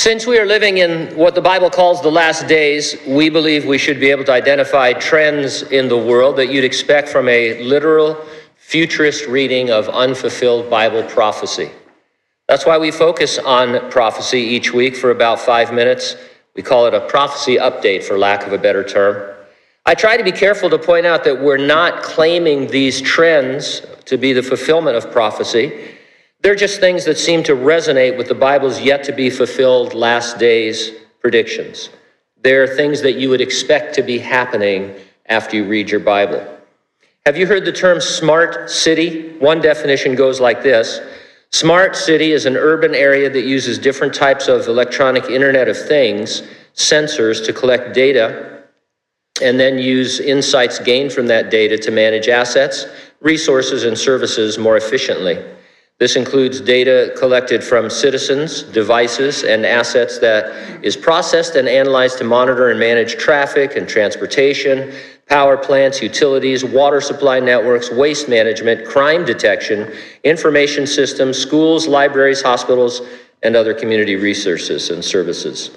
Since we are living in what the Bible calls the last days, we believe we should be able to identify trends in the world that you'd expect from a literal, futurist reading of unfulfilled Bible prophecy. That's why we focus on prophecy each week for about five minutes. We call it a prophecy update, for lack of a better term. I try to be careful to point out that we're not claiming these trends to be the fulfillment of prophecy. They're just things that seem to resonate with the Bible's yet to be fulfilled last days predictions. They're things that you would expect to be happening after you read your Bible. Have you heard the term smart city? One definition goes like this Smart city is an urban area that uses different types of electronic Internet of Things, sensors, to collect data and then use insights gained from that data to manage assets, resources, and services more efficiently. This includes data collected from citizens, devices, and assets that is processed and analyzed to monitor and manage traffic and transportation, power plants, utilities, water supply networks, waste management, crime detection, information systems, schools, libraries, hospitals, and other community resources and services.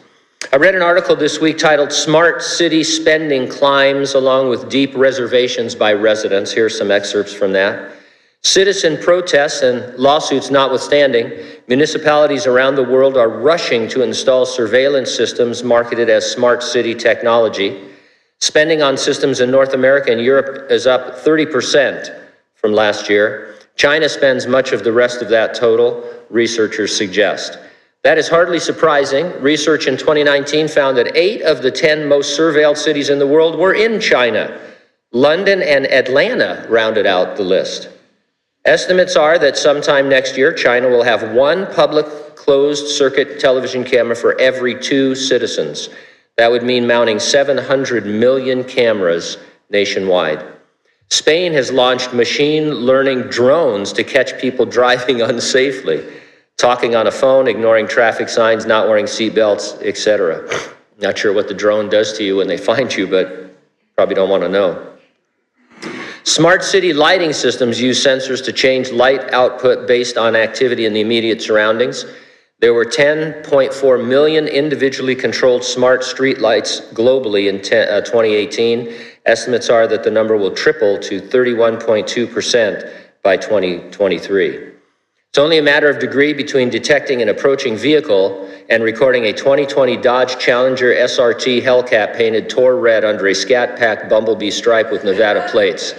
I read an article this week titled Smart City Spending Climbs Along with Deep Reservations by Residents. Here are some excerpts from that. Citizen protests and lawsuits notwithstanding, municipalities around the world are rushing to install surveillance systems marketed as smart city technology. Spending on systems in North America and Europe is up 30% from last year. China spends much of the rest of that total, researchers suggest. That is hardly surprising. Research in 2019 found that eight of the 10 most surveilled cities in the world were in China. London and Atlanta rounded out the list. Estimates are that sometime next year, China will have one public closed circuit television camera for every two citizens. That would mean mounting 700 million cameras nationwide. Spain has launched machine learning drones to catch people driving unsafely, talking on a phone, ignoring traffic signs, not wearing seatbelts, etc. Not sure what the drone does to you when they find you, but probably don't want to know. Smart city lighting systems use sensors to change light output based on activity in the immediate surroundings. There were 10.4 million individually controlled smart street lights globally in 10, uh, 2018. Estimates are that the number will triple to 31.2% by 2023. It's only a matter of degree between detecting an approaching vehicle and recording a 2020 Dodge Challenger SRT Hellcat painted Tor red under a Scat Pack Bumblebee stripe with Nevada plates.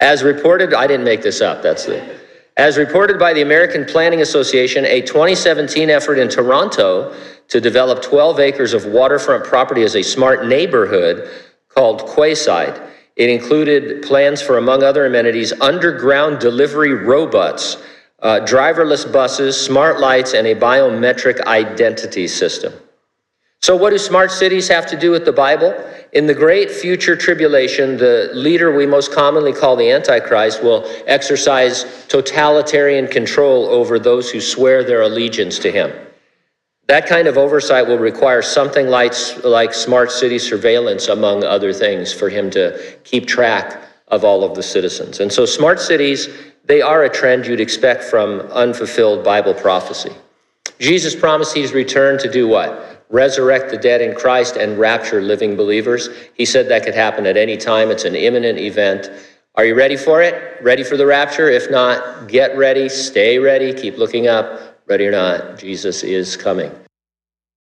As reported, I didn't make this up, that's the. As reported by the American Planning Association, a 2017 effort in Toronto to develop 12 acres of waterfront property as a smart neighborhood called Quayside. It included plans for, among other amenities, underground delivery robots, uh, driverless buses, smart lights, and a biometric identity system. So, what do smart cities have to do with the Bible? In the great future tribulation, the leader we most commonly call the Antichrist will exercise totalitarian control over those who swear their allegiance to him. That kind of oversight will require something like, like smart city surveillance, among other things, for him to keep track of all of the citizens. And so, smart cities, they are a trend you'd expect from unfulfilled Bible prophecy. Jesus promised he's returned to do what? Resurrect the dead in Christ, and rapture living believers. He said that could happen at any time. It's an imminent event. Are you ready for it? Ready for the rapture? If not, get ready, stay ready, keep looking up. Ready or not, Jesus is coming.